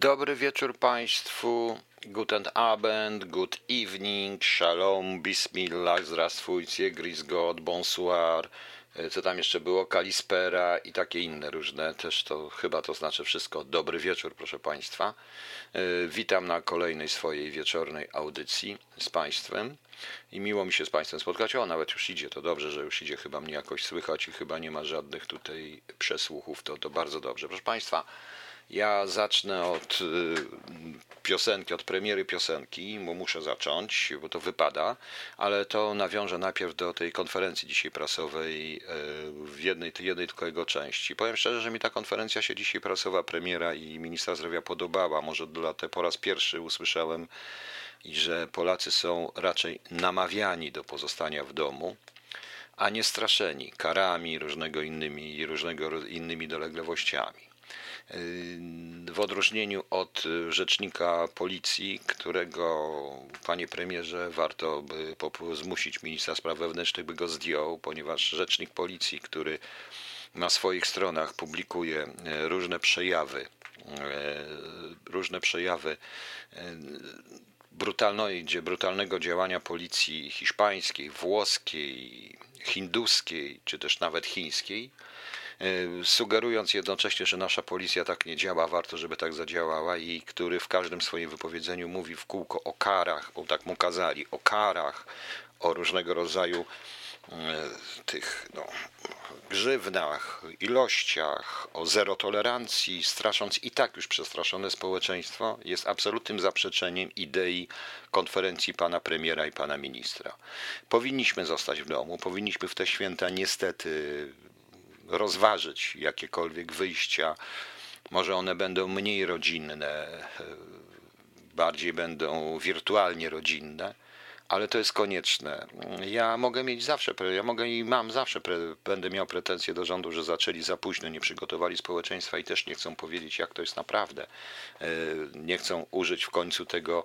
Dobry wieczór Państwu. Guten Abend, good evening, shalom, bismillah, zdrawstwujcie, gris God, bonsoir, e, co tam jeszcze było, kalispera i takie inne różne, też to chyba to znaczy wszystko. Dobry wieczór, proszę Państwa. E, Witam na kolejnej swojej wieczornej audycji z Państwem i miło mi się z Państwem spotkać. O, nawet już idzie, to dobrze, że już idzie, chyba mnie jakoś słychać i chyba nie ma żadnych tutaj przesłuchów, to, to bardzo dobrze. Proszę Państwa, ja zacznę od y, piosenki, od premiery piosenki, bo muszę zacząć, bo to wypada, ale to nawiążę najpierw do tej konferencji dzisiaj prasowej y, w jednej, jednej tylko jego części. Powiem szczerze, że mi ta konferencja się dzisiaj prasowa premiera i ministra zdrowia podobała. Może dlatego po raz pierwszy usłyszałem, że Polacy są raczej namawiani do pozostania w domu a nie straszeni karami różnego innymi, różnego innymi dolegliwościami w odróżnieniu od rzecznika policji, którego, panie premierze, warto by zmusić ministra spraw wewnętrznych, by go zdjął, ponieważ rzecznik policji, który na swoich stronach publikuje różne przejawy, różne przejawy brutalnego działania policji hiszpańskiej, włoskiej, hinduskiej, czy też nawet chińskiej, sugerując jednocześnie, że nasza policja tak nie działa, warto, żeby tak zadziałała i który w każdym swoim wypowiedzeniu mówi w kółko o karach, bo tak mu kazali, o karach, o różnego rodzaju e, tych no, grzywnach, ilościach, o zero tolerancji, strasząc i tak już przestraszone społeczeństwo, jest absolutnym zaprzeczeniem idei konferencji pana premiera i pana ministra. Powinniśmy zostać w domu, powinniśmy w te święta niestety rozważyć jakiekolwiek wyjścia. Może one będą mniej rodzinne, bardziej będą wirtualnie rodzinne, ale to jest konieczne. Ja mogę mieć zawsze, ja mogę i mam zawsze, będę miał pretensje do rządu, że zaczęli za późno, nie przygotowali społeczeństwa i też nie chcą powiedzieć, jak to jest naprawdę. Nie chcą użyć w końcu tego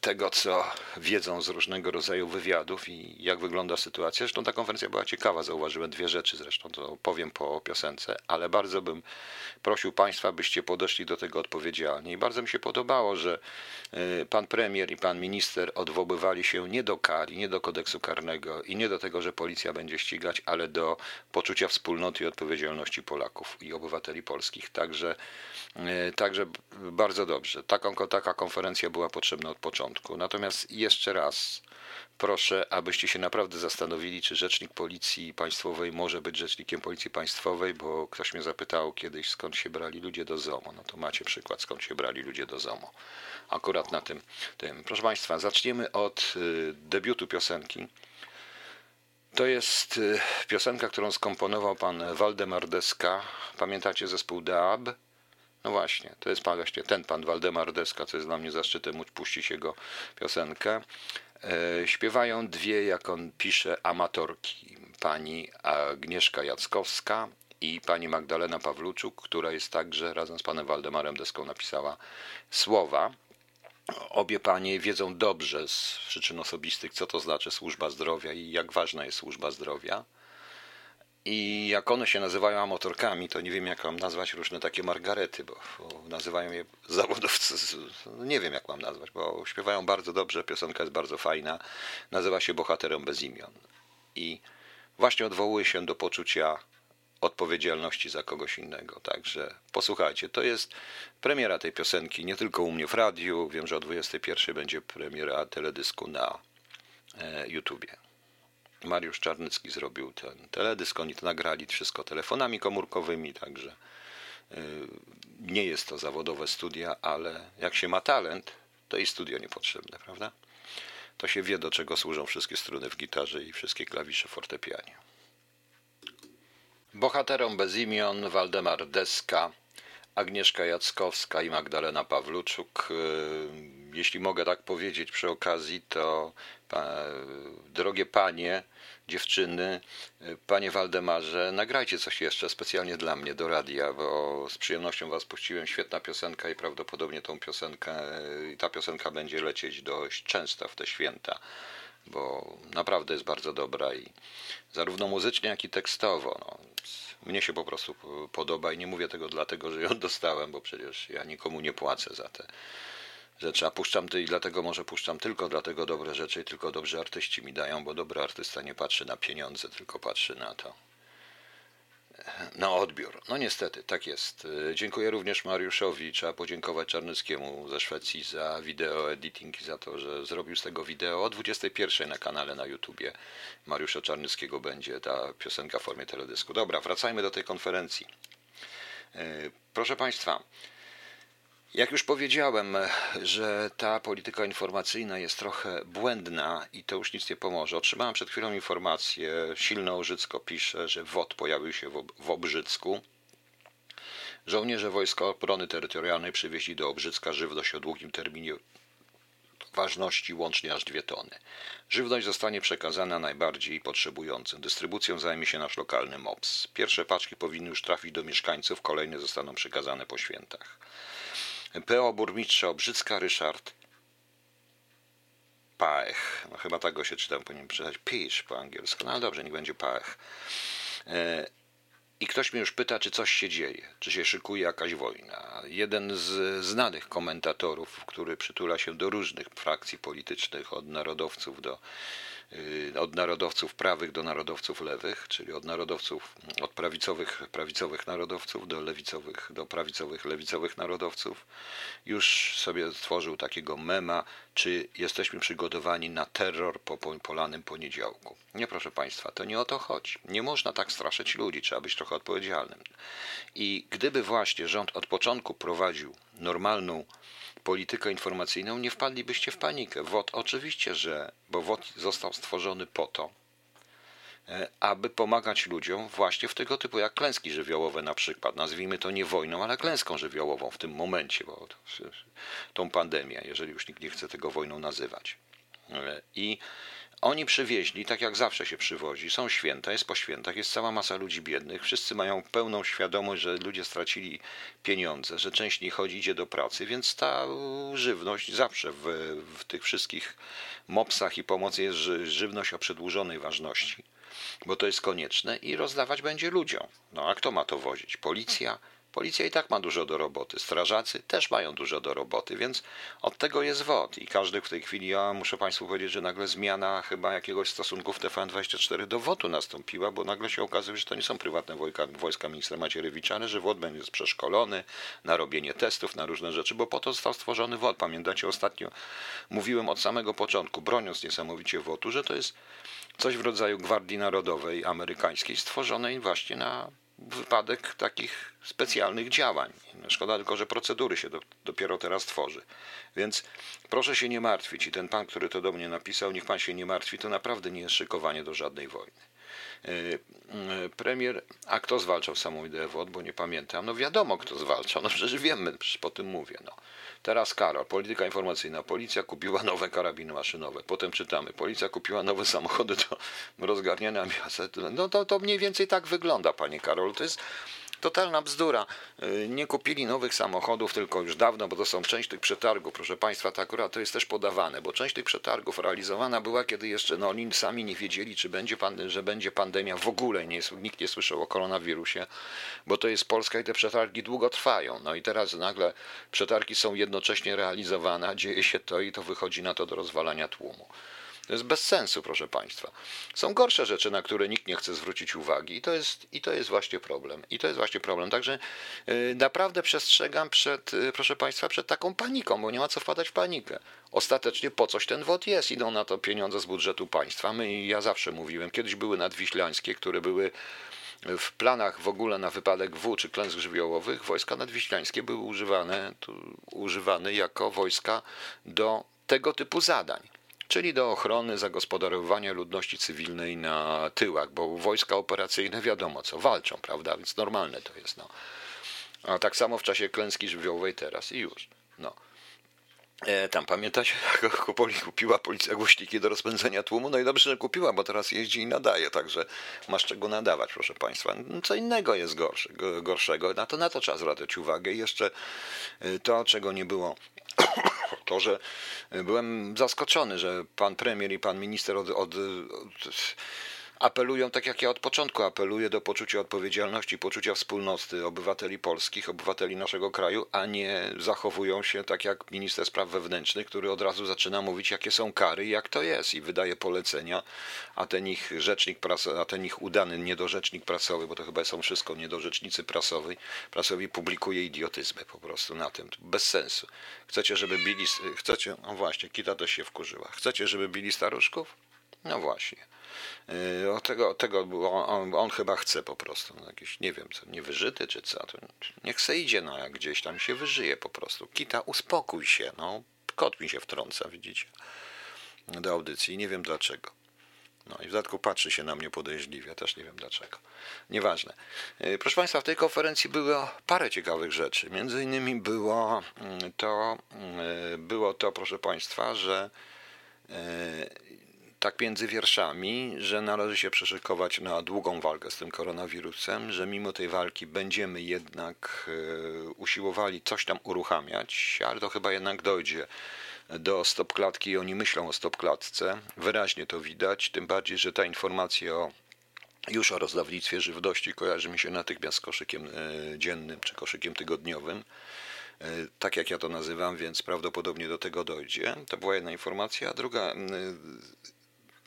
tego, co wiedzą z różnego rodzaju wywiadów i jak wygląda sytuacja. Zresztą ta konferencja była ciekawa, zauważyłem dwie rzeczy, zresztą to powiem po piosence, ale bardzo bym prosił Państwa, byście podeszli do tego odpowiedzialnie. I bardzo mi się podobało, że y, pan premier i pan minister odwoływali się nie do kar, nie do kodeksu karnego i nie do tego, że policja będzie ścigać, ale do poczucia wspólnoty i odpowiedzialności Polaków i obywateli polskich. Także, y, także bardzo dobrze. Taką, taka konferencja była potrzebna od początku. Natomiast jeszcze raz proszę, abyście się naprawdę zastanowili, czy rzecznik Policji Państwowej może być rzecznikiem Policji Państwowej, bo ktoś mnie zapytał kiedyś, skąd się brali ludzie do ZOMO. No to macie przykład, skąd się brali ludzie do ZOMO. Akurat na tym. tym. Proszę Państwa, zaczniemy od y, debiutu piosenki. To jest y, piosenka, którą skomponował pan Waldemar Deska. Pamiętacie zespół Deab? No właśnie, to jest właśnie ten pan Waldemar Deska, co jest dla mnie zaszczytem móc puścić jego piosenkę. E, śpiewają dwie, jak on pisze, amatorki. Pani Agnieszka Jackowska i pani Magdalena Pawluczuk, która jest także razem z panem Waldemarem Deską napisała słowa. Obie panie wiedzą dobrze z przyczyn osobistych, co to znaczy służba zdrowia i jak ważna jest służba zdrowia. I jak one się nazywają amatorkami, to nie wiem, jak mam nazwać różne takie margarety, bo, nazywają je zawodowcy. No nie wiem, jak mam nazwać, bo śpiewają bardzo dobrze, piosenka jest bardzo fajna. Nazywa się Bohaterem bez imion. I właśnie odwołuje się do poczucia odpowiedzialności za kogoś innego. Także posłuchajcie, to jest premiera tej piosenki nie tylko u mnie w radiu. Wiem, że o 21 będzie premiera teledysku na e, YouTubie. Mariusz Czarnycki zrobił ten teledysk, oni to nagrali wszystko telefonami komórkowymi, także y, nie jest to zawodowe studia, ale jak się ma talent, to i studio niepotrzebne, prawda? To się wie, do czego służą wszystkie struny w gitarze i wszystkie klawisze fortepianie. Bohaterom bez imion Waldemar Deska, Agnieszka Jackowska i Magdalena Pawluczuk. Y, jeśli mogę tak powiedzieć przy okazji, to drogie panie, dziewczyny, panie Waldemarze, nagrajcie coś jeszcze specjalnie dla mnie do radia, bo z przyjemnością was puściłem. Świetna piosenka i prawdopodobnie tą piosenkę, ta piosenka będzie lecieć dość często w te święta. bo naprawdę jest bardzo dobra i zarówno muzycznie, jak i tekstowo. No, mnie się po prostu podoba i nie mówię tego dlatego, że ją dostałem, bo przecież ja nikomu nie płacę za te rzeczy, a puszczam i dlatego może puszczam tylko dlatego dobre rzeczy i tylko dobrzy artyści mi dają, bo dobry artysta nie patrzy na pieniądze, tylko patrzy na to, na odbiór. No niestety, tak jest. Dziękuję również Mariuszowi. Trzeba podziękować Czarnyckiemu ze Szwecji za wideo editing i za to, że zrobił z tego wideo o 21 na kanale na YouTubie. Mariusza Czarnyckiego będzie ta piosenka w formie teledysku. Dobra, wracajmy do tej konferencji. Proszę Państwa, jak już powiedziałem, że ta polityka informacyjna jest trochę błędna i to już nic nie pomoże. Otrzymałem przed chwilą informację, Silne Ożycko pisze, że WOT pojawił się w Obrzycku. Żołnierze Wojska Obrony Terytorialnej przywieźli do Obrzycka żywność o długim terminie ważności łącznie aż dwie tony. Żywność zostanie przekazana najbardziej potrzebującym. Dystrybucją zajmie się nasz lokalny MOPS. Pierwsze paczki powinny już trafić do mieszkańców, kolejne zostaną przekazane po świętach. PO burmistrza Obrzycka Ryszard Paech. No chyba tak go się czytam, powinien czytać Pisz po angielsku. No ale dobrze, niech będzie Paech. E, I ktoś mnie już pyta, czy coś się dzieje, czy się szykuje jakaś wojna. Jeden z znanych komentatorów, który przytula się do różnych frakcji politycznych, od narodowców do od narodowców prawych do narodowców lewych, czyli od narodowców, od prawicowych, prawicowych narodowców do lewicowych, do prawicowych, lewicowych narodowców. Już sobie stworzył takiego mema, czy jesteśmy przygotowani na terror po polanym poniedziałku. Nie, proszę Państwa, to nie o to chodzi. Nie można tak straszyć ludzi, trzeba być trochę odpowiedzialnym. I gdyby właśnie rząd od początku prowadził normalną politykę informacyjną, nie wpadlibyście w panikę. WOT oczywiście, że, bo WOT został stworzony po to, e, aby pomagać ludziom właśnie w tego typu jak klęski żywiołowe na przykład. Nazwijmy to nie wojną, ale klęską żywiołową w tym momencie, bo to, tą pandemię, jeżeli już nikt nie chce tego wojną nazywać. E, I oni przywieźli, tak jak zawsze się przywozi, są święta, jest po świętach, jest cała masa ludzi biednych, wszyscy mają pełną świadomość, że ludzie stracili pieniądze, że część nie chodzi, idzie do pracy, więc ta żywność zawsze w, w tych wszystkich mopsach i pomocy jest żywność o przedłużonej ważności, bo to jest konieczne i rozdawać będzie ludziom. No a kto ma to wozić? Policja? Policja i tak ma dużo do roboty, strażacy też mają dużo do roboty, więc od tego jest WOT i każdy w tej chwili, ja muszę Państwu powiedzieć, że nagle zmiana chyba jakiegoś stosunku w TVN24 do WOT-u nastąpiła, bo nagle się okazuje, że to nie są prywatne wojska, wojska ministra Macierewicza, ale że WOT będzie przeszkolony na robienie testów, na różne rzeczy, bo po to został stworzony WOT. Pamiętacie, ostatnio mówiłem od samego początku, broniąc niesamowicie WOT-u, że to jest coś w rodzaju Gwardii Narodowej amerykańskiej stworzonej właśnie na wypadek takich specjalnych działań. Szkoda tylko, że procedury się do, dopiero teraz tworzy. Więc proszę się nie martwić i ten pan, który to do mnie napisał, niech pan się nie martwi, to naprawdę nie jest szykowanie do żadnej wojny. E, e, premier, a kto zwalczał samą ideę WOD, bo nie pamiętam. No wiadomo, kto zwalczał, no przecież wiemy, przecież po tym mówię. No. Teraz Karol, polityka informacyjna. Policja kupiła nowe karabiny maszynowe. Potem czytamy, policja kupiła nowe samochody do rozgarniania miasta. No to, to mniej więcej tak wygląda, panie Karol. To jest Totalna bzdura. Y, nie kupili nowych samochodów, tylko już dawno, bo to są część tych przetargów. Proszę Państwa, to akurat to jest też podawane, bo część tych przetargów realizowana była, kiedy jeszcze no, oni sami nie wiedzieli, czy będzie że będzie pandemia. W ogóle nie, nikt nie słyszał o koronawirusie, bo to jest Polska i te przetargi długo trwają. No i teraz nagle przetargi są jednocześnie realizowane, dzieje się to i to wychodzi na to do rozwalania tłumu. To jest bez sensu, proszę Państwa. Są gorsze rzeczy, na które nikt nie chce zwrócić uwagi i to jest, i to jest właśnie problem. I to jest właśnie problem. Także yy, naprawdę przestrzegam przed, yy, proszę Państwa, przed taką paniką, bo nie ma co wpadać w panikę. Ostatecznie po coś ten wod jest? Idą na to pieniądze z budżetu państwa. My, ja zawsze mówiłem, kiedyś były nadwiślańskie, które były w planach w ogóle na wypadek W czy klęsk żywiołowych, wojska nadwiślańskie były używane, tu, używane jako wojska do tego typu zadań czyli do ochrony, zagospodarowania ludności cywilnej na tyłach, bo wojska operacyjne wiadomo co, walczą, prawda, więc normalne to jest. No. A tak samo w czasie klęski żywiołowej teraz i już. No. E, tam pamiętacie, jak kupiła policja głośniki do rozpędzenia tłumu? No i dobrze, że kupiła, bo teraz jeździ i nadaje, także masz czego nadawać, proszę Państwa. No, co innego jest gorsze, gorszego, na to, na to trzeba zwracać uwagę. I jeszcze e, to, czego nie było To, że byłem zaskoczony, że pan premier i pan minister od, od, od apelują, tak jak ja od początku apeluję, do poczucia odpowiedzialności, poczucia wspólnoty obywateli polskich, obywateli naszego kraju, a nie zachowują się tak jak minister spraw wewnętrznych, który od razu zaczyna mówić, jakie są kary i jak to jest i wydaje polecenia, a ten ich rzecznik prasowy, a ten ich udany niedorzecznik prasowy, bo to chyba są wszystko niedorzecznicy prasowi, prasowi publikuje idiotyzmy po prostu na tym. Bez sensu. Chcecie, żeby bili, chcecie, no właśnie, Kita też się wkurzyła. Chcecie, żeby bili staruszków? No właśnie. Yy, o tego, tego on, on, chyba chce po prostu. No jakiś, nie wiem, co, niewyżyty czy co. To niech se idzie, no jak gdzieś tam się wyżyje po prostu. Kita, uspokój się, no. Kot mi się wtrąca, widzicie, do audycji. Nie wiem dlaczego. No i w dodatku patrzy się na mnie podejrzliwie, też nie wiem dlaczego. Nieważne. Yy, proszę Państwa, w tej konferencji było parę ciekawych rzeczy. Między innymi było mm, to, yy, było to proszę Państwa, że tak między wierszami, że należy się przeszykować na długą walkę z tym koronawirusem, że mimo tej walki będziemy jednak e, usiłowali coś tam uruchamiać, ale to chyba jednak dojdzie do stopklatki i oni myślą o stopklatce. Wyraźnie to widać, tym bardziej, że ta informacja o już o rozdawnictwie żywności kojarzy mi się natychmiast z koszykiem e, dziennym czy koszykiem tygodniowym e, tak jak ja to nazywam, więc prawdopodobnie do tego dojdzie. To była jedna informacja, a druga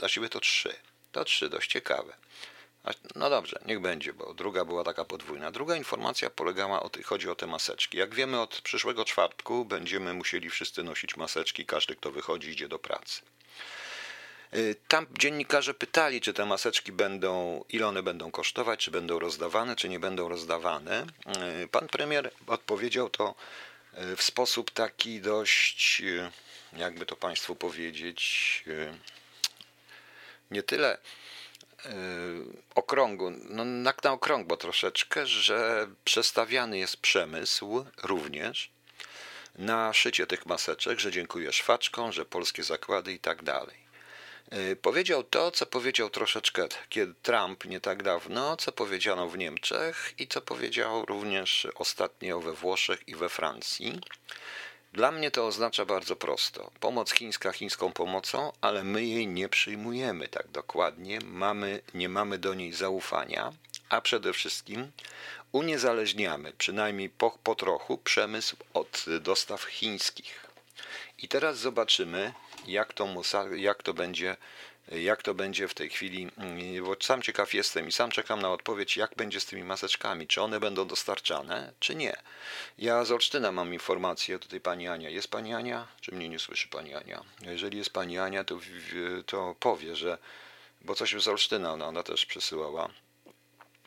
Właściwie to trzy. To trzy, dość ciekawe. No dobrze, niech będzie, bo druga była taka podwójna. Druga informacja polegała o chodzi o te maseczki. Jak wiemy, od przyszłego czwartku będziemy musieli wszyscy nosić maseczki, każdy, kto wychodzi, idzie do pracy. Y, tam dziennikarze pytali, czy te maseczki będą, ile one będą kosztować, czy będą rozdawane, czy nie będą rozdawane. Y, pan premier odpowiedział to y, w sposób taki dość, jakby to Państwu powiedzieć, nie tyle yy, okrągu, no na, na okrągło troszeczkę, że przestawiany jest przemysł również na szycie tych maseczek, że dziękuję szwaczkom, że polskie zakłady i tak dalej. Yy, powiedział to, co powiedział troszeczkę kiedy Trump nie tak dawno, co powiedziano w Niemczech i co powiedział również ostatnio we Włoszech i we Francji, dla mnie to oznacza bardzo prosto. Pomoc chińska chińską pomocą, ale my jej nie przyjmujemy tak dokładnie, mamy, nie mamy do niej zaufania, a przede wszystkim uniezależniamy, przynajmniej po, po trochu, przemysł od dostaw chińskich. I teraz zobaczymy, jak to, jak to będzie jak to będzie w tej chwili, mm, bo sam ciekaw jestem i sam czekam na odpowiedź, jak będzie z tymi maseczkami, czy one będą dostarczane, czy nie. Ja z Olsztyna mam informację, tutaj pani Ania, jest pani Ania, czy mnie nie słyszy pani Ania? Jeżeli jest pani Ania, to, to powie, że, bo coś z Olsztyna ona, ona też przesyłała,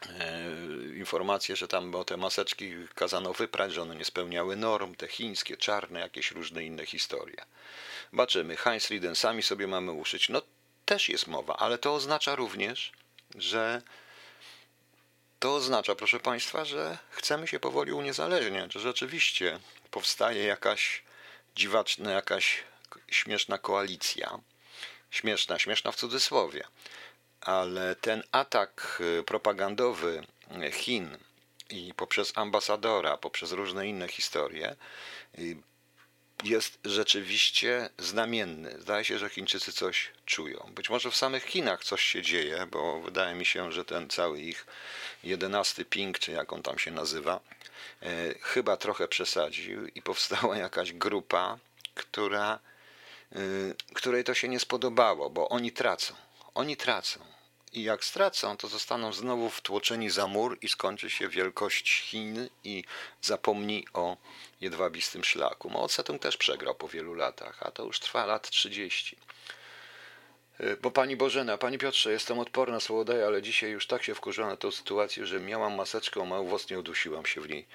e, informacje, że tam bo te maseczki kazano wyprać, że one nie spełniały norm, te chińskie, czarne, jakieś różne inne historie. Baczymy, Heinz Rieden sami sobie mamy uszyć. No też jest mowa, ale to oznacza również, że to oznacza, proszę Państwa, że chcemy się powoli uniezależniać, że rzeczywiście powstaje jakaś dziwaczna, jakaś śmieszna koalicja. Śmieszna, śmieszna w cudzysłowie. Ale ten atak propagandowy Chin i poprzez ambasadora, poprzez różne inne historie jest rzeczywiście znamienny. Zdaje się, że Chińczycy coś czują. Być może w samych Chinach coś się dzieje, bo wydaje mi się, że ten cały ich jedenasty ping, czy jak on tam się nazywa, e, chyba trochę przesadził i powstała jakaś grupa, która, e, której to się nie spodobało, bo oni tracą. Oni tracą. I jak stracą, to zostaną znowu wtłoczeni za mur i skończy się wielkość Chin i zapomni o jedwabistym szlaku. Mao Tse-tung też przegrał po wielu latach, a to już trwa lat 30. Y, bo pani Bożena, pani Piotrze, jestem odporna słowodaję, ale dzisiaj już tak się wkurzyłam na tą sytuację, że miałam maseczkę, a mało nie udusiłam się w niej.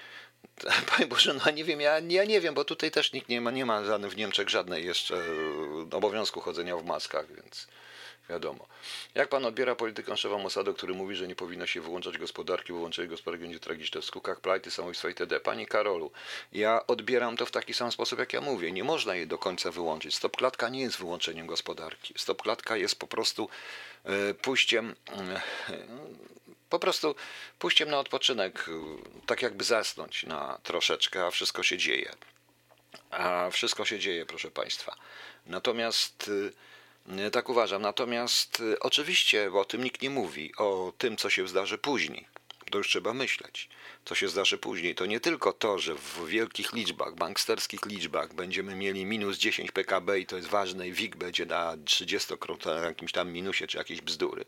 Pani Bożena, nie wiem, ja, ja nie wiem, bo tutaj też nikt nie ma, nie ma w Niemczech żadnej jeszcze y, obowiązku chodzenia w maskach, więc Wiadomo. Jak pan odbiera politykę szefa Mossadu, który mówi, że nie powinno się wyłączać gospodarki, wyłączenie gospodarki będzie tragiczne w skutkach plajty, samobójstwa itd. Panie Karolu, ja odbieram to w taki sam sposób, jak ja mówię. Nie można jej do końca wyłączyć. Stopklatka nie jest wyłączeniem gospodarki. Stopklatka jest po prostu y, pójściem, y, po prostu pójściem na odpoczynek, y, tak jakby zasnąć na troszeczkę, a wszystko się dzieje. a wszystko się dzieje, proszę Państwa. Natomiast tak uważam. Natomiast oczywiście o tym nikt nie mówi, o tym, co się zdarzy później. To już trzeba myśleć co się zdarzy później. To nie tylko to, że w wielkich liczbach, banksterskich liczbach będziemy mieli minus 10 PKB i to jest ważne i WIG będzie na 30-krotnym jakimś tam minusie czy jakieś bzdury.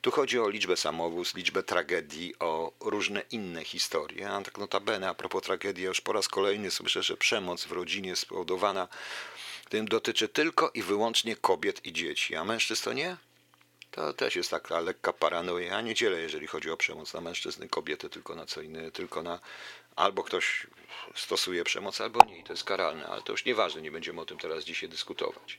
Tu chodzi o liczbę samobójstw, liczbę tragedii, o różne inne historie. A tak notabene, a propos tragedii, już po raz kolejny słyszę, że przemoc w rodzinie spowodowana tym dotyczy tylko i wyłącznie kobiet i dzieci, a mężczyzn to nie? To też jest taka lekka paranoja. Ja nie dzielę, jeżeli chodzi o przemoc na mężczyzny, kobiety, tylko na co inne, tylko na albo ktoś stosuje przemoc, albo nie i to jest karalne, ale to już nieważne, nie będziemy o tym teraz dzisiaj dyskutować.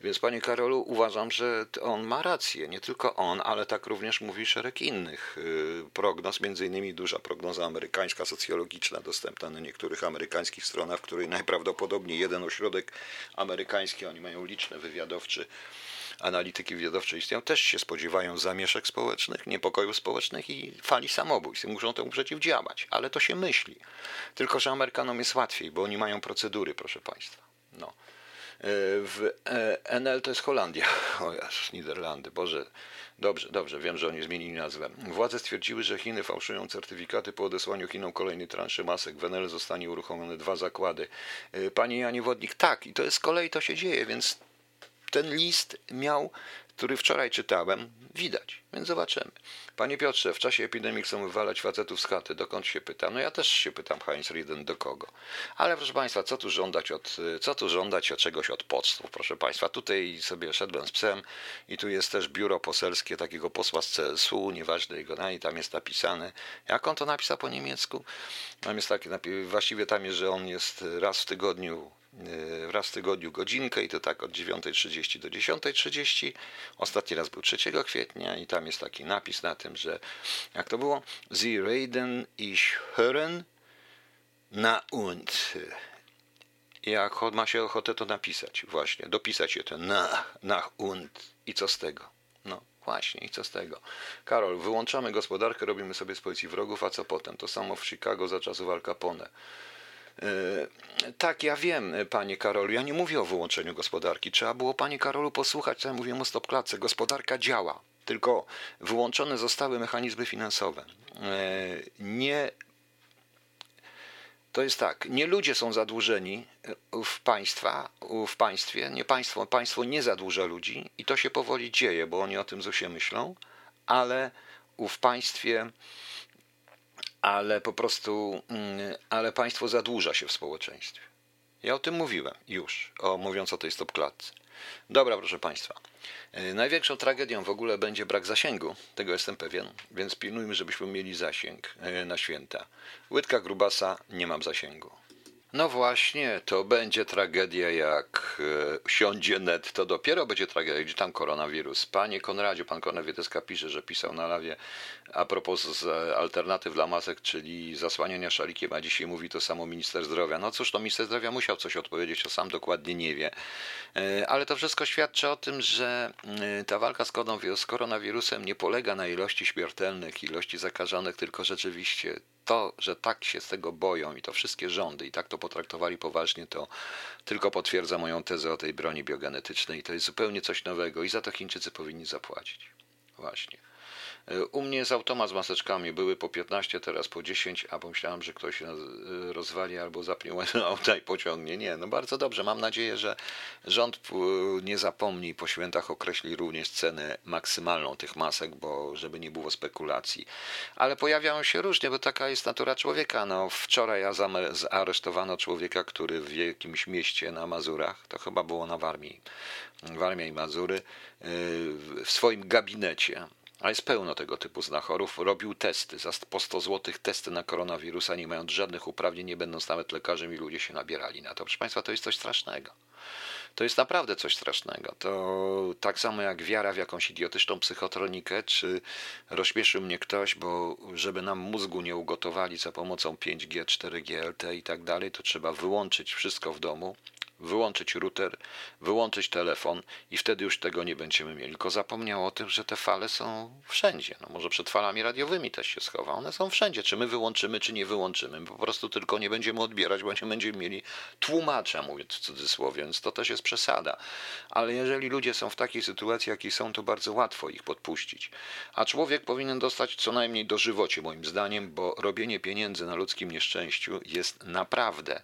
Więc panie Karolu, uważam, że on ma rację, nie tylko on, ale tak również mówi szereg innych y, prognoz, między innymi duża prognoza amerykańska, socjologiczna, dostępna na niektórych amerykańskich stronach, w której najprawdopodobniej jeden ośrodek amerykański, oni mają liczne wywiadowczy analityki wywiadowcze istnieją, też się spodziewają zamieszek społecznych, niepokojów społecznych i fali samobójstw. Muszą temu przeciwdziałać, ale to się myśli. Tylko, że Amerykanom jest łatwiej, bo oni mają procedury, proszę Państwa. No. E, w e, NL to jest Holandia, o Niderlandy, Boże, dobrze, dobrze, wiem, że oni zmienili nazwę. Władze stwierdziły, że Chiny fałszują certyfikaty po odesłaniu Chinom kolejnej transzy masek. W NL zostanie uruchomione dwa zakłady. E, Panie Janie Wodnik, tak, i to jest z kolei, to się dzieje, więc ten list miał, który wczoraj czytałem, widać, więc zobaczymy. Panie Piotrze, w czasie epidemii chcą wywalać facetów z chaty. Dokąd się pytam? No ja też się pytam, Heinz Rieden, do kogo? Ale proszę Państwa, co tu żądać od, co tu żądać od czegoś od pocztów? Proszę Państwa, tutaj sobie szedłem z psem i tu jest też biuro poselskie takiego posła z CSU, nieważne jego, no i tam jest napisane. Jak on to napisał po niemiecku? Tam jest takie, właściwie tam jest, że on jest raz w tygodniu raz w tygodniu godzinkę i to tak od 9.30 do 10.30. Ostatni raz był 3 kwietnia i tam jest taki napis na tym, że jak to było? Sie reden ich hören na und. Jak ma się ochotę to napisać, właśnie, dopisać je to na, nach und i co z tego? No właśnie, i co z tego? Karol, wyłączamy gospodarkę, robimy sobie z policji wrogów, a co potem? To samo w Chicago za czasów Al Capone. E, tak, ja wiem, panie Karolu, ja nie mówię o wyłączeniu gospodarki. Trzeba było, panie Karolu, posłuchać, co ja mówiłem o stopklatce. Gospodarka działa, tylko wyłączone zostały mechanizmy finansowe. E, nie to jest tak, nie ludzie są zadłużeni w, państwa, w państwie, nie państwo, państwo nie zadłuża ludzi i to się powoli dzieje, bo oni o tym ZUSie myślą, ale w państwie ale po prostu, mm, ale państwo zadłuża się w społeczeństwie. Ja o tym mówiłem już, o, mówiąc o tej stopklatce. Dobra, proszę Państwa. E, największą tragedią w ogóle będzie brak zasięgu, tego jestem pewien, więc pilnujmy, żebyśmy mieli zasięg e, na święta. Łydka grubasa, nie mam zasięgu. No właśnie, to będzie tragedia, jak e, siądzie net, to dopiero będzie tragedia, gdzie tam koronawirus. Panie Konradzie, pan Konrawieteska pisze, że pisał na lawie a propos z alternatyw dla masek, czyli zasłaniania szalikiem, a dzisiaj mówi to samo minister zdrowia. No cóż, to minister zdrowia musiał coś odpowiedzieć, to sam dokładnie nie wie. E, ale to wszystko świadczy o tym, że e, ta walka z koronawirusem nie polega na ilości śmiertelnych, ilości zakażonych, tylko rzeczywiście to, że tak się z tego boją i to wszystkie rządy i tak to potraktowali poważnie, to tylko potwierdza moją tezę o tej broni biogenetycznej. To jest zupełnie coś nowego i za to Chińczycy powinni zapłacić. Właśnie. U mnie jest automat z maseczkami, były po 15, teraz po 10, a pomyślałem, że ktoś rozwali albo zapnie auta i pociągnie. Nie, no bardzo dobrze. Mam nadzieję, że rząd nie zapomni po świętach określi również cenę maksymalną tych masek, bo żeby nie było spekulacji. Ale pojawiają się różnie, bo taka jest natura człowieka. No, wczoraj ja zaaresztowano człowieka, który w jakimś mieście na Mazurach, to chyba było na Warmii, Warmia i Mazury, w swoim gabinecie a jest pełno tego typu znachorów, robił testy, za po 100 zł testy na koronawirusa, nie mając żadnych uprawnień, nie będąc nawet lekarzem i ludzie się nabierali na to. Proszę Państwa, to jest coś strasznego. To jest naprawdę coś strasznego. To tak samo jak wiara w jakąś idiotyczną psychotronikę, czy rozśmieszył mnie ktoś, bo żeby nam mózgu nie ugotowali za pomocą 5G, 4G, LTE i tak dalej, to trzeba wyłączyć wszystko w domu, wyłączyć router, wyłączyć telefon i wtedy już tego nie będziemy mieli. Tylko zapomniał o tym, że te fale są wszędzie. No może przed falami radiowymi też się schowa. One są wszędzie. Czy my wyłączymy, czy nie wyłączymy. Po prostu tylko nie będziemy odbierać, bo nie będziemy mieli tłumacza, mówię w cudzysłowie, więc to też jest przesada. Ale jeżeli ludzie są w takiej sytuacji, jakiej są, to bardzo łatwo ich podpuścić. A człowiek powinien dostać co najmniej dożywocie, moim zdaniem, bo robienie pieniędzy na ludzkim nieszczęściu jest naprawdę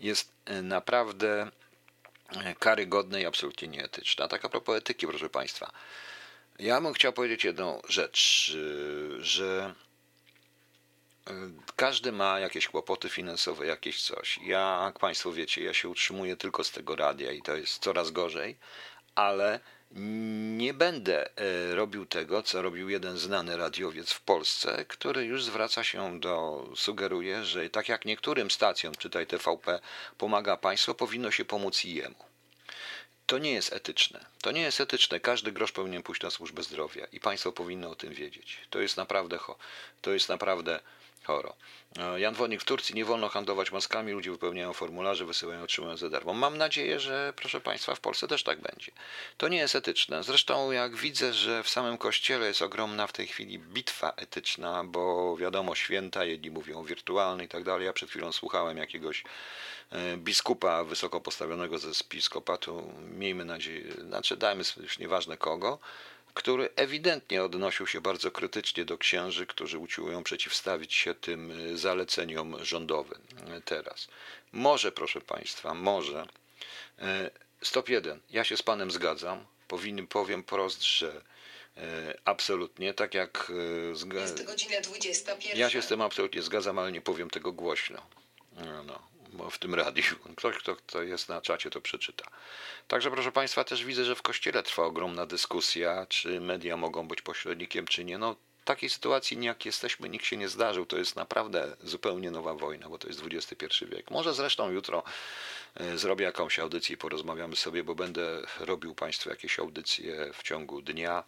jest e, naprawdę e, karygodne i absolutnie nieetyczne. A tak a propos etyki, proszę Państwa. Ja bym chciał powiedzieć jedną rzecz, e, że każdy ma jakieś kłopoty finansowe, jakieś coś. Ja, jak Państwo wiecie, ja się utrzymuję tylko z tego radia i to jest coraz gorzej, ale nie będę e, robił tego, co robił jeden znany radiowiec w Polsce, który już zwraca się do, sugeruje, że tak jak niektórym stacjom, czytaj TVP, pomaga państwo, powinno się pomóc i jemu. To nie jest etyczne. To nie jest etyczne. Każdy grosz powinien pójść na służbę zdrowia i państwo powinno o tym wiedzieć. To jest naprawdę, to jest naprawdę Choro. E, Jan Wodnik, w Turcji nie wolno handlować maskami, ludzie wypełniają formularze, wysyłają, otrzymują za darmo. Mam nadzieję, że proszę Państwa, w Polsce też tak będzie. To nie jest etyczne. Zresztą jak widzę, że w samym kościele jest ogromna w tej chwili bitwa etyczna, bo wiadomo, święta, jedni mówią wirtualne i tak dalej. Ja przed chwilą słuchałem jakiegoś e, biskupa wysoko postawionego ze episkopatu, miejmy nadzieję, znaczy dajmy już nieważne kogo, który ewidentnie odnosił się bardzo krytycznie do księży, którzy usiłują przeciwstawić się tym y, zaleceniom rządowym y, teraz. Może, proszę Państwa, może. Y, stop 1. Ja się z Panem zgadzam. Powinny, powiem prost, że absolutnie, tak jak... Jest godzina 21. Ja się z tym absolutnie zgadzam, ale nie powiem tego głośno. No w tym radiu. Ktoś, kto, kto jest na czacie, to przeczyta. Także, proszę Państwa, też widzę, że w kościele trwa ogromna dyskusja, czy media mogą być pośrednikiem, czy nie. No, takiej sytuacji, jak jesteśmy, nikt się nie zdarzył. To jest naprawdę zupełnie nowa wojna, bo to jest XXI wiek. Może zresztą jutro e, zrobię jakąś audycję i porozmawiamy sobie, bo będę robił Państwu jakieś audycje w ciągu dnia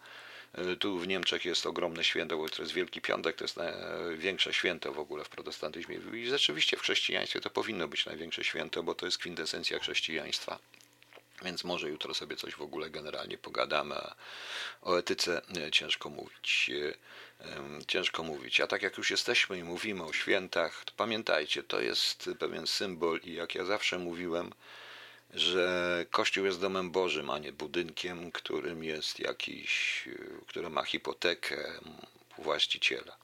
tu w Niemczech jest ogromne święto, bo to jest Wielki Piątek, to jest największe święto w ogóle w protestantyzmie. I rzeczywiście w chrześcijaństwie to powinno być największe święto, bo to jest kwintesencja chrześcijaństwa. Więc może jutro sobie coś w ogóle generalnie pogadamy. O etyce e, ciężko mówić. E, ciężko mówić. A tak jak już jesteśmy i mówimy o świętach, to pamiętajcie, to jest pewien symbol i jak ja zawsze mówiłem, że Kościół jest domem Bożym, a nie budynkiem, którym jest jakiś, który ma hipotekę właściciela.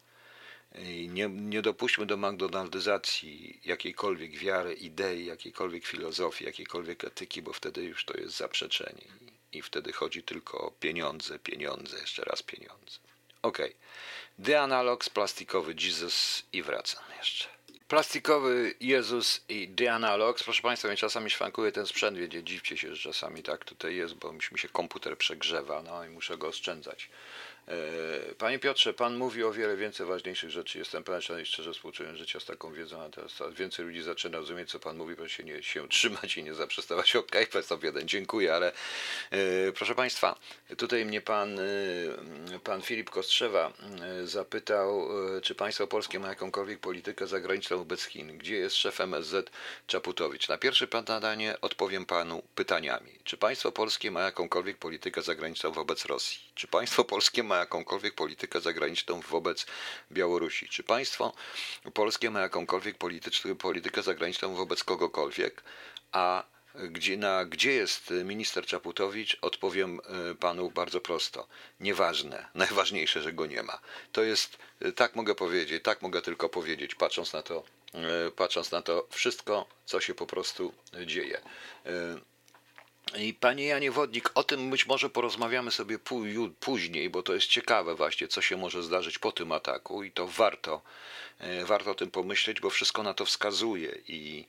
I nie, nie dopuśćmy do McDonaldyzacji jakiejkolwiek wiary, idei, jakiejkolwiek filozofii, jakiejkolwiek etyki, bo wtedy już to jest zaprzeczenie. I, wtedy chodzi tylko o pieniądze, pieniądze, jeszcze raz pieniądze. Ok. The Analogs, plastikowy Jesus i wracam jeszcze. Plastikowy Jezus i Dianalogs. Proszę Państwa, mnie czasami szwankuje ten sprzęt, wiecie, dziwcie się, że czasami tak tutaj jest, bo mi się komputer przegrzewa, no i muszę go oszczędzać. E, panie Piotrze, Pan mówi o wiele więcej ważniejszych rzeczy. Jestem pewien, że szczerze współczuję życia z taką wiedzą, a teraz więcej ludzi zaczyna rozumieć, co Pan mówi, proszę się nie się trzymać i nie zaprzestawać. Okay, stop jeden, dziękuję, ale e, proszę Państwa, tutaj mnie Pan, e, pan Filip Kostrzewa zapytał, czy Państwo polskie ma jakąkolwiek politykę zagraniczną wobec Chin. Gdzie jest szef MSZ Czaputowicz? Na pierwsze pytanie odpowiem Panu pytaniami. Czy Państwo polskie ma jakąkolwiek politykę zagraniczną wobec Rosji? Czy Państwo polskie ma ma jakąkolwiek politykę zagraniczną wobec Białorusi? Czy państwo polskie ma jakąkolwiek politykę zagraniczną wobec kogokolwiek? A gdzie, na, gdzie jest minister Czaputowicz? Odpowiem e, panu bardzo prosto. Nieważne. Najważniejsze, że go nie ma. To jest, e, tak mogę powiedzieć, tak mogę tylko powiedzieć, patrząc na to, e, patrząc na to wszystko, co się po prostu dzieje. I panie Janie Wodnik, o tym być może porozmawiamy sobie później, bo to jest ciekawe właśnie, co się może zdarzyć po tym ataku i to warto, e, warto o tym pomyśleć, bo wszystko na to wskazuje i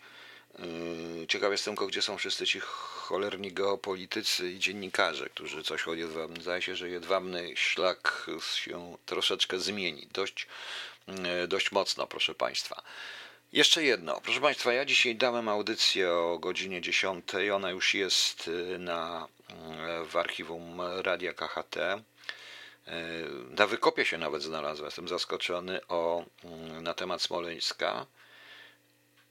yy, ciekaw jestem, gdzie są wszyscy ci cholerni geopolitycy i dziennikarze, którzy coś o jedwabnym, zdaje się, że jedwabny szlak się troszeczkę zmieni, dość, yy, dość mocno, proszę państwa. Jeszcze jedno. Proszę Państwa, ja dzisiaj dałem audycję o godzinie 10. Ona już jest y, na, y, w archiwum Radia KHT. Y, na wykopie się nawet znalazłem, jestem zaskoczony o, na temat Smoleńska.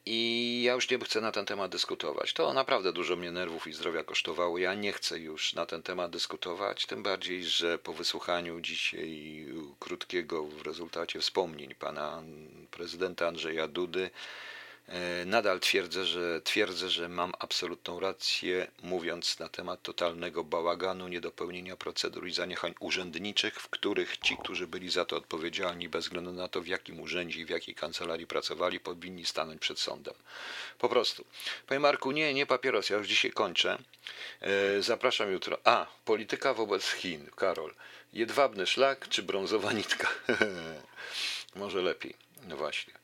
I ja już nie chcę na ten temat dyskutować. To naprawdę dużo mnie nerwów i zdrowia kosztowało. Ja nie chcę już na ten temat dyskutować, tym bardziej, że po wysłuchaniu dzisiaj krótkiego w rezultacie wspomnień pana prezydenta Andrzeja Dudy, nadal twierdzę, że twierdzę, że mam absolutną rację, mówiąc na temat totalnego bałaganu, niedopełnienia procedur i zaniechań urzędniczych, w których ci, którzy byli za to odpowiedzialni, bez względu na to, w jakim urzędzie i w jakiej kancelarii pracowali, powinni stanąć przed sądem. Po prostu. Panie Marku, nie, nie papieros, ja już dzisiaj kończę. E, zapraszam jutro. A, polityka wobec Chin. Karol. Jedwabny szlak czy brązowa nitka? Może lepiej. No właśnie.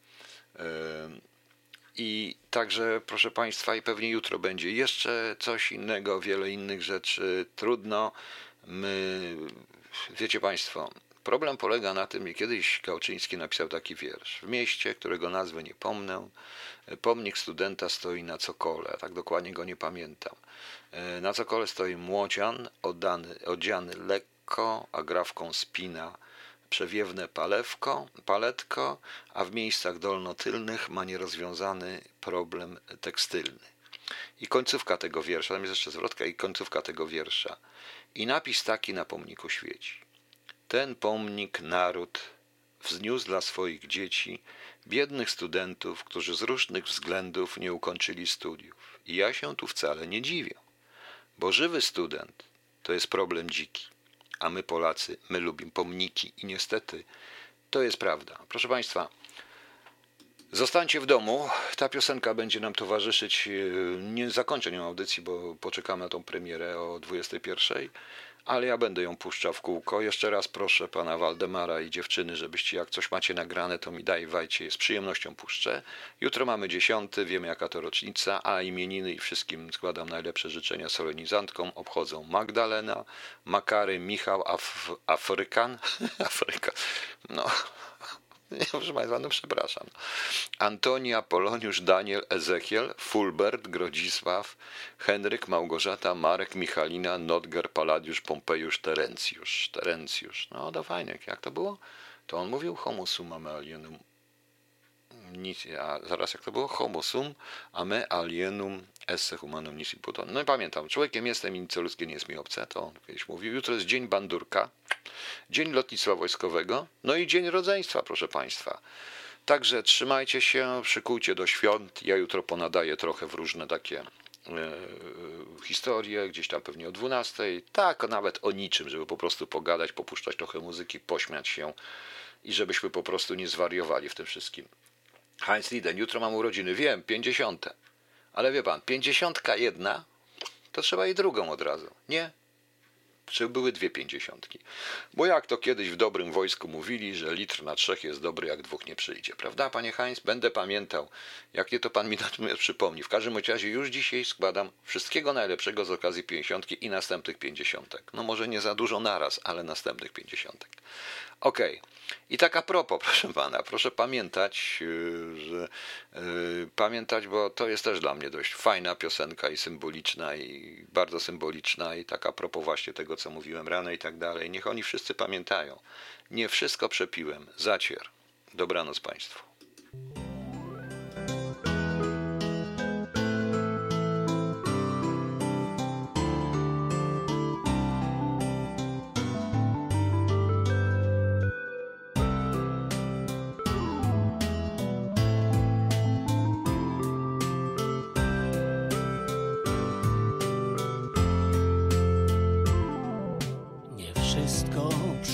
E, i także, proszę Państwa, i pewnie jutro będzie jeszcze coś innego, wiele innych rzeczy. Trudno. My, wiecie Państwo, problem polega na tym, że kiedyś Gałczyński napisał taki wiersz. W mieście, którego nazwy nie pomnę, pomnik studenta stoi na cokole. Tak dokładnie go nie pamiętam. Na cokole stoi młodzian, oddany, odziany lekko, a grawką spina przewiewne palewko, paletko, a w miejscach dolnotylnych ma nierozwiązany problem tekstylny. I końcówka tego wiersza, tam jest jeszcze zwrotka i końcówka tego wiersza. I napis taki na pomniku świeci. Ten pomnik naród wzniósł dla swoich dzieci, biednych studentów, którzy z różnych względów nie ukończyli studiów. I ja się tu wcale nie dziwię, bo żywy student to jest problem dziki a my Polacy, my lubimy pomniki i niestety to jest prawda. Proszę Państwa, zostańcie w domu. Ta piosenka będzie nam towarzyszyć. Nie zakończę nią audycji, bo poczekamy na tą premierę o 21 ale ja będę ją puszczał w kółko. Jeszcze raz proszę pana Waldemara i dziewczyny, żebyście jak coś macie nagrane, to mi dajwajcie, z przyjemnością puszczę. Jutro mamy dziesiąty, wiemy jaka to rocznica, a imieniny i wszystkim składam najlepsze życzenia solenizantkom. Obchodzą Magdalena, Makary, Michał, Af Afrykan, Afryka, no nie, proszę Państwa, no przepraszam. Antonia, Poloniusz, Daniel, Ezechiel, Fulbert, Grodzisław, Henryk, Małgorzata, Marek, Michalina, Notger, Paladiusz, Pompejusz, Terencjusz. Terencjusz. No to fajnie. Jak to było? To on mówił homo sum ame alienum. A zaraz jak to było? Homo sum ame alienum esse humanum nisi puton. No i pamiętam, człowiekiem jestem i nic ludzkie nie jest mi obce. To on kiedyś mówił. Jutro jest dzień bandurka. Dzień Lotnictwa Wojskowego, no i Dzień Rodzeństwa, proszę Państwa. Także trzymajcie się, szykujcie do świąt. Ja jutro ponadaję trochę w różne takie e, historie, gdzieś tam pewnie o 12. Tak, nawet o niczym, żeby po prostu pogadać, popuszczać trochę muzyki, pośmiać się i żebyśmy po prostu nie zwariowali w tym wszystkim. Heinz Lieden, jutro mam urodziny, wiem, 50. Ale wie pan, 51 to trzeba i drugą od razu. Nie, czy były dwie pięćdziesiątki. Bo jak to kiedyś w dobrym wojsku mówili, że litr na trzech jest dobry, jak dwóch nie przyjdzie. Prawda, panie Heinz? Będę pamiętał. Jakie to pan mi natomiast przypomni. W każdym razie już dzisiaj składam wszystkiego najlepszego z okazji pięćdziesiątki i następnych pięćdziesiątek. No może nie za dużo naraz, ale następnych pięćdziesiątek. Okej. Okay. I tak a propos, proszę pana, proszę pamiętać, yy, że yy, pamiętać, bo to jest też dla mnie dość fajna piosenka i symboliczna, i bardzo symboliczna, i tak a propos właśnie tego, co mówiłem rano i tak dalej. Niech oni wszyscy pamiętają. Nie wszystko przepiłem. Zacier. Dobranoc Państwu.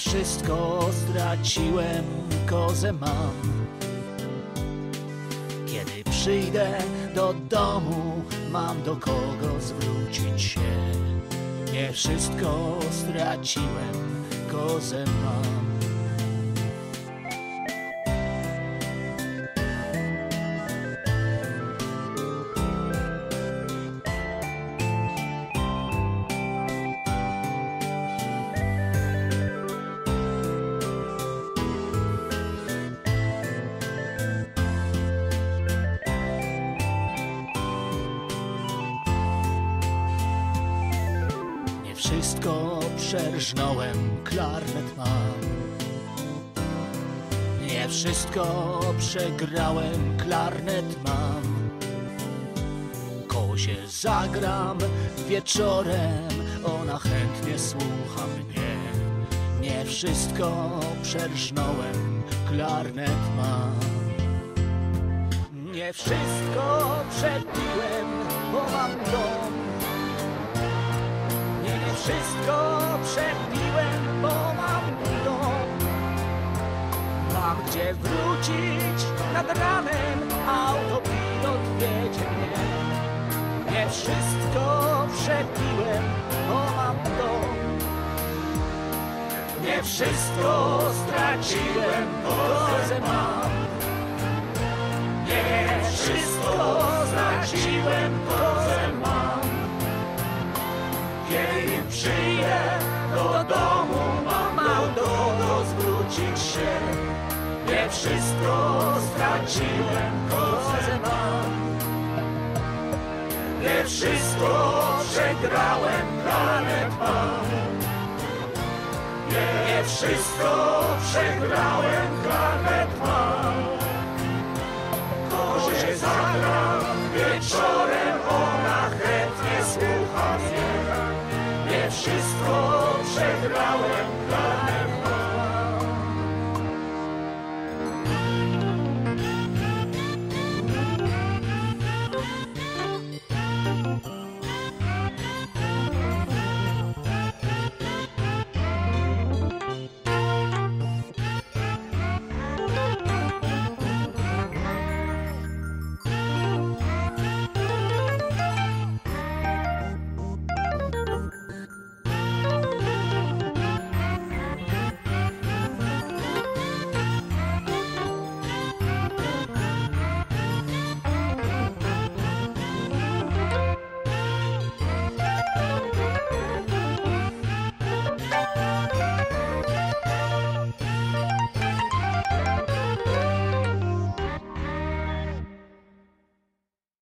Wszystko straciłem, kozę mam. Kiedy przyjdę do domu, mam do kogo zwrócić się. Nie wszystko straciłem, kozę mam. Klarnet mam. Nie wszystko przegrałem, klarnet mam. Kozie zagram wieczorem, ona chętnie słucha mnie. Nie wszystko przerżnąłem, klarnet mam. Nie wszystko przepiłem, bo mam dom. Wszystko przepiłem, bo mam dom. Mam gdzie wrócić nad ranem, autopilot wiedzie mnie. Nie wszystko przepiłem, bo mam dom. Nie wszystko straciłem, kozę mam. Nie wszystko straciłem, kozę mam. Kiedy Przyjdę do domu, mam do kogo zwrócić się. Nie wszystko straciłem, koce mam. Nie wszystko przegrałem, planet mam. Nie wszystko przegrałem, planet mam. Korzy.